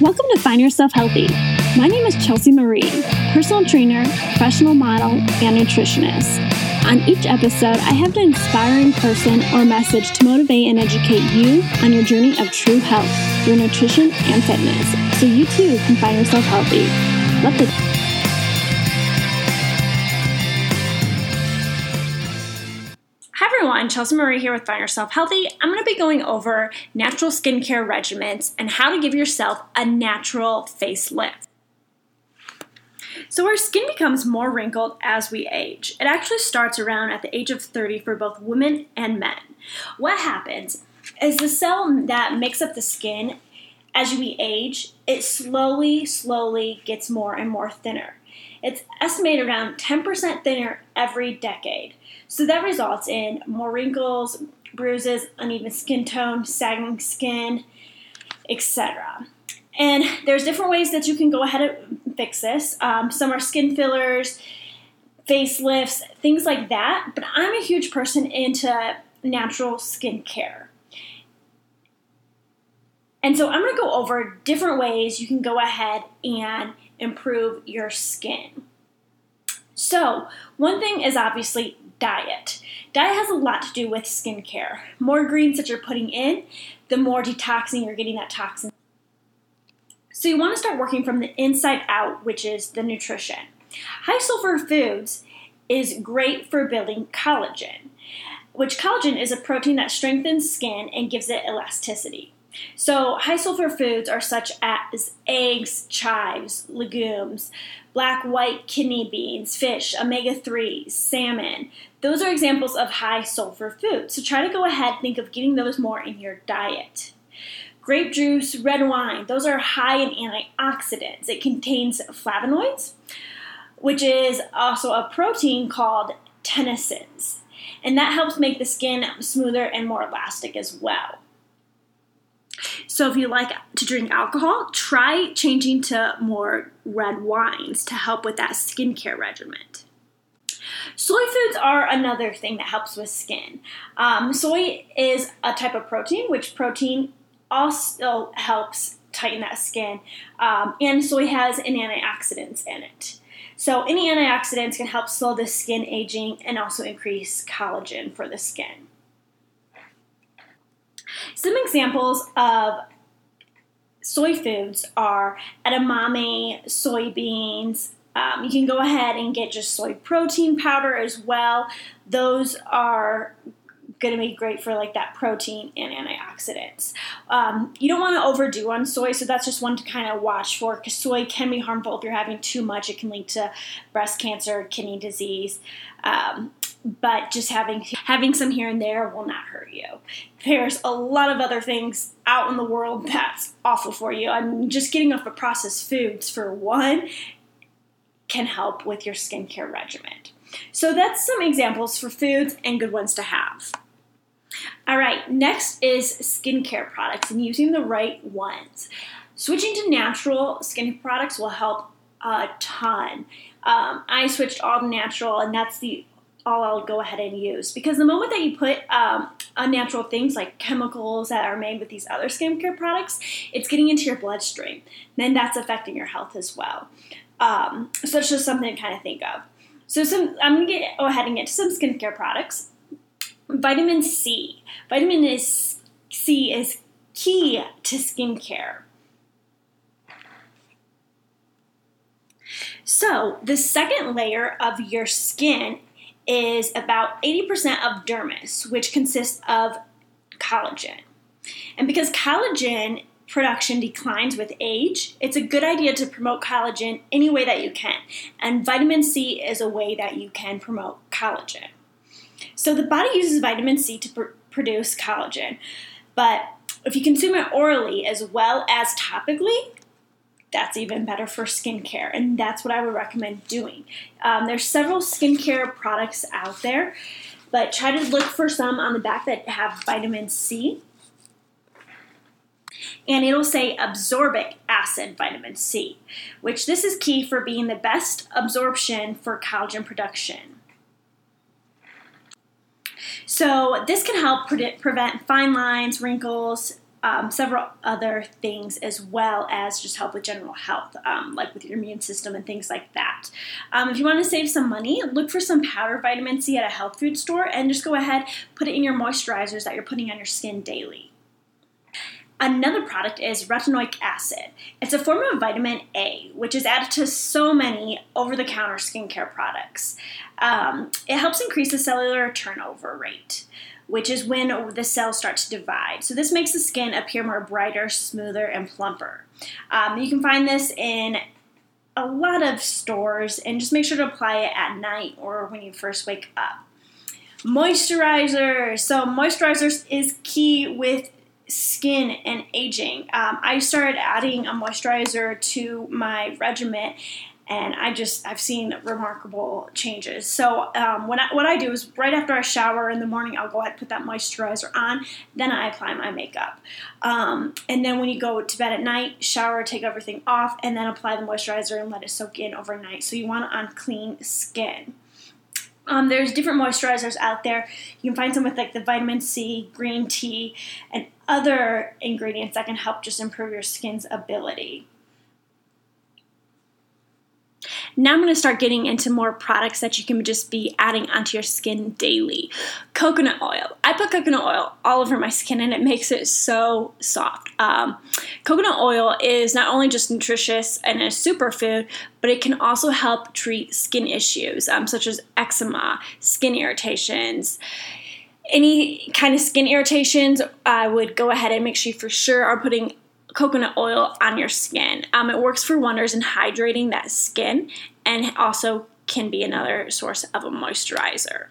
Welcome to Find Yourself Healthy. My name is Chelsea Marie, personal trainer, professional model, and nutritionist. On each episode, I have an inspiring person or message to motivate and educate you on your journey of true health through nutrition and fitness so you too can find yourself healthy. Love to everyone, Chelsea Marie here with Find Yourself Healthy. I'm going to be going over natural skincare regimens and how to give yourself a natural facelift. So, our skin becomes more wrinkled as we age. It actually starts around at the age of 30 for both women and men. What happens is the cell that makes up the skin as we age, it slowly, slowly gets more and more thinner. It's estimated around 10% thinner every decade. So that results in more wrinkles, bruises, uneven skin tone, sagging skin, etc. And there's different ways that you can go ahead and fix this. Um, some are skin fillers, facelifts, things like that. But I'm a huge person into natural skin care. And so I'm going to go over different ways you can go ahead and improve your skin. So, one thing is obviously diet. Diet has a lot to do with skincare. More greens that you're putting in, the more detoxing you're getting that toxin. So, you want to start working from the inside out, which is the nutrition. High sulfur foods is great for building collagen, which collagen is a protein that strengthens skin and gives it elasticity. So, high sulfur foods are such as eggs, chives, legumes, black white kidney beans, fish, omega 3s, salmon. Those are examples of high sulfur foods. So, try to go ahead and think of getting those more in your diet. Grape juice, red wine, those are high in antioxidants. It contains flavonoids, which is also a protein called tenasins. And that helps make the skin smoother and more elastic as well. So if you like to drink alcohol, try changing to more red wines to help with that skincare regimen. Soy foods are another thing that helps with skin. Um, soy is a type of protein, which protein also helps tighten that skin, um, and soy has an antioxidants in it. So any antioxidants can help slow the skin aging and also increase collagen for the skin. Some examples of soy foods are edamame, soybeans. Um, you can go ahead and get just soy protein powder as well. Those are going to be great for like that protein and antioxidants. Um, you don't want to overdo on soy, so that's just one to kind of watch for because soy can be harmful if you're having too much. It can lead to breast cancer, kidney disease. Um, but just having having some here and there will not hurt you. There's a lot of other things out in the world that's awful for you. I mean, just getting off of processed foods for one can help with your skincare regimen. So that's some examples for foods and good ones to have. All right, next is skincare products and using the right ones. Switching to natural skincare products will help a ton. Um, I switched all the natural, and that's the all I'll go ahead and use because the moment that you put um, unnatural things like chemicals that are made with these other skincare products, it's getting into your bloodstream. Then that's affecting your health as well. Um, so it's just something to kind of think of. So some, I'm gonna get, go ahead and get to some skincare products. Vitamin C. Vitamin is, C is key to skincare. So, the second layer of your skin is about 80% of dermis, which consists of collagen. And because collagen production declines with age, it's a good idea to promote collagen any way that you can. And vitamin C is a way that you can promote collagen. So the body uses vitamin C to pr- produce collagen, but if you consume it orally as well as topically, that's even better for skincare, and that's what I would recommend doing. Um, there's several skincare products out there, but try to look for some on the back that have vitamin C. And it'll say absorbic acid vitamin C, which this is key for being the best absorption for collagen production. So, this can help pre- prevent fine lines, wrinkles, um, several other things as well as just help with general health, um, like with your immune system and things like that. Um, if you want to save some money, look for some powder vitamin C at a health food store and just go ahead, put it in your moisturizers that you're putting on your skin daily. Another product is retinoic acid. It's a form of vitamin A, which is added to so many over the counter skincare products. Um, it helps increase the cellular turnover rate, which is when the cells start to divide. So, this makes the skin appear more brighter, smoother, and plumper. Um, you can find this in a lot of stores, and just make sure to apply it at night or when you first wake up. Moisturizer. So, moisturizers is key with skin and aging. Um, I started adding a moisturizer to my regimen, and I just I've seen remarkable changes. So um, when I, what I do is right after I shower in the morning, I'll go ahead and put that moisturizer on. Then I apply my makeup, um, and then when you go to bed at night, shower, take everything off, and then apply the moisturizer and let it soak in overnight. So you want it on clean skin. Um, there's different moisturizers out there. You can find some with like the vitamin C, green tea, and other ingredients that can help just improve your skin's ability. Now I'm going to start getting into more products that you can just be adding onto your skin daily. Coconut oil. I put coconut oil all over my skin and it makes it so soft. Um, coconut oil is not only just nutritious and a superfood, but it can also help treat skin issues um, such as eczema, skin irritations any kind of skin irritations, I would go ahead and make sure you for sure are putting coconut oil on your skin. Um, it works for wonders in hydrating that skin and also can be another source of a moisturizer.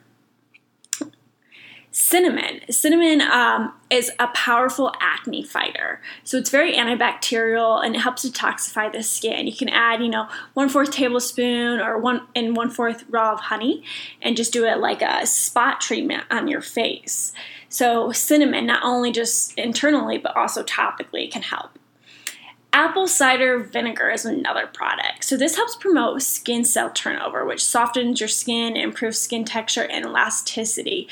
Cinnamon. Cinnamon um, is a powerful acne fighter. So it's very antibacterial and it helps detoxify the skin. You can add, you know, one fourth tablespoon or one and one fourth raw of honey and just do it like a spot treatment on your face. So cinnamon, not only just internally but also topically, can help. Apple cider vinegar is another product. So, this helps promote skin cell turnover, which softens your skin, improves skin texture and elasticity.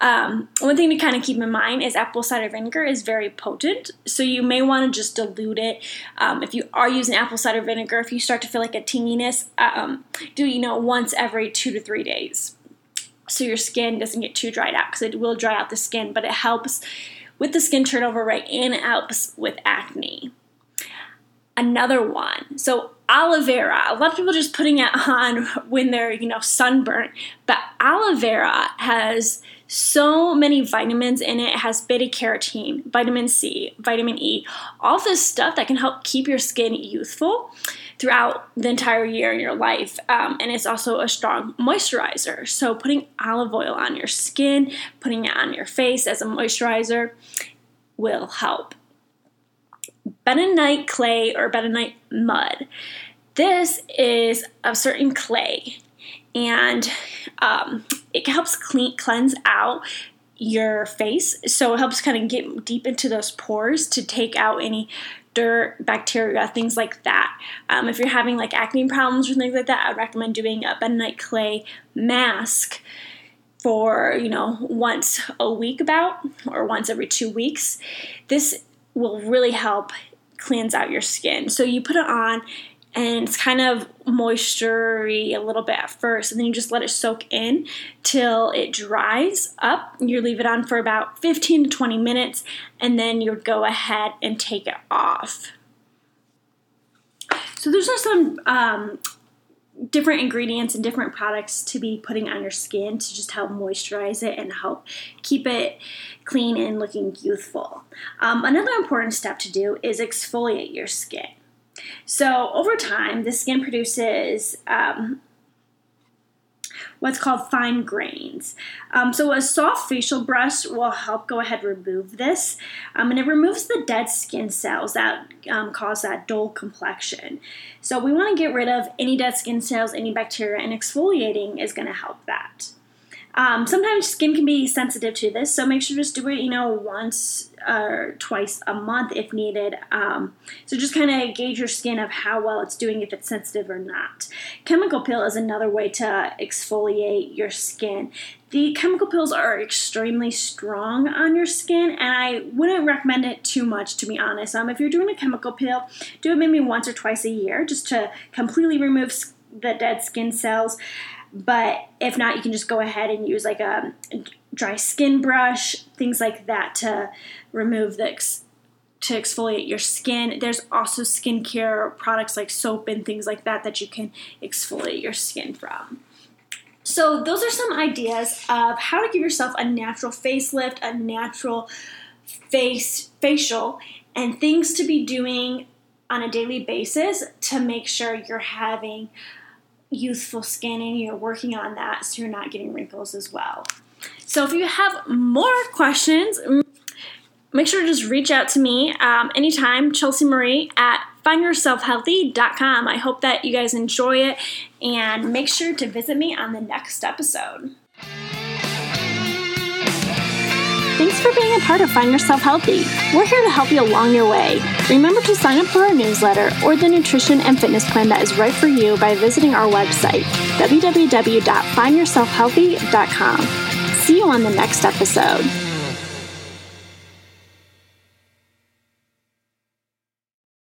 Um, one thing to kind of keep in mind is apple cider vinegar is very potent, so you may want to just dilute it. Um, if you are using apple cider vinegar, if you start to feel like a tinginess, um, do you know once every two to three days so your skin doesn't get too dried out because it will dry out the skin, but it helps with the skin turnover rate and it helps with acne another one. So aloe vera, a lot of people just putting it on when they're, you know, sunburnt, but aloe vera has so many vitamins in it. It has beta carotene, vitamin C, vitamin E, all this stuff that can help keep your skin youthful throughout the entire year in your life. Um, and it's also a strong moisturizer. So putting olive oil on your skin, putting it on your face as a moisturizer will help bentonite clay or bentonite mud. This is a certain clay, and um, it helps clean cleanse out your face. So it helps kind of get deep into those pores to take out any dirt, bacteria, things like that. Um, if you're having like acne problems or things like that, I'd recommend doing a bentonite clay mask for you know once a week about or once every two weeks this will really help cleanse out your skin. So you put it on and it's kind of moistury a little bit at first, and then you just let it soak in till it dries up. You leave it on for about 15 to 20 minutes, and then you go ahead and take it off. So those are some um, different ingredients and different products to be putting on your skin to just help moisturize it and help keep it clean and looking youthful. Um, another important step to do is exfoliate your skin. So, over time, the skin produces um, what's called fine grains. Um, so a soft facial brush will help go ahead remove this, um, and it removes the dead skin cells that um, cause that dull complexion. So we want to get rid of any dead skin cells, any bacteria, and exfoliating is going to help that. Um, sometimes skin can be sensitive to this, so make sure to just do it, you know, once or twice a month if needed. Um, so just kind of gauge your skin of how well it's doing, if it's sensitive or not. Chemical peel is another way to exfoliate your skin. The chemical peels are extremely strong on your skin, and I wouldn't recommend it too much, to be honest. Um, if you're doing a chemical peel, do it maybe once or twice a year just to completely remove the dead skin cells. But if not, you can just go ahead and use like a dry skin brush, things like that to remove the ex- to exfoliate your skin. There's also skincare products like soap and things like that that you can exfoliate your skin from. So, those are some ideas of how to give yourself a natural facelift, a natural face facial, and things to be doing on a daily basis to make sure you're having youthful skin and you're working on that so you're not getting wrinkles as well. So if you have more questions, make sure to just reach out to me um, anytime, Chelsea Marie at findyourselfhealthy.com. I hope that you guys enjoy it and make sure to visit me on the next episode. A part of Find Yourself Healthy. We're here to help you along your way. Remember to sign up for our newsletter or the nutrition and fitness plan that is right for you by visiting our website, www.findyourselfhealthy.com. See you on the next episode.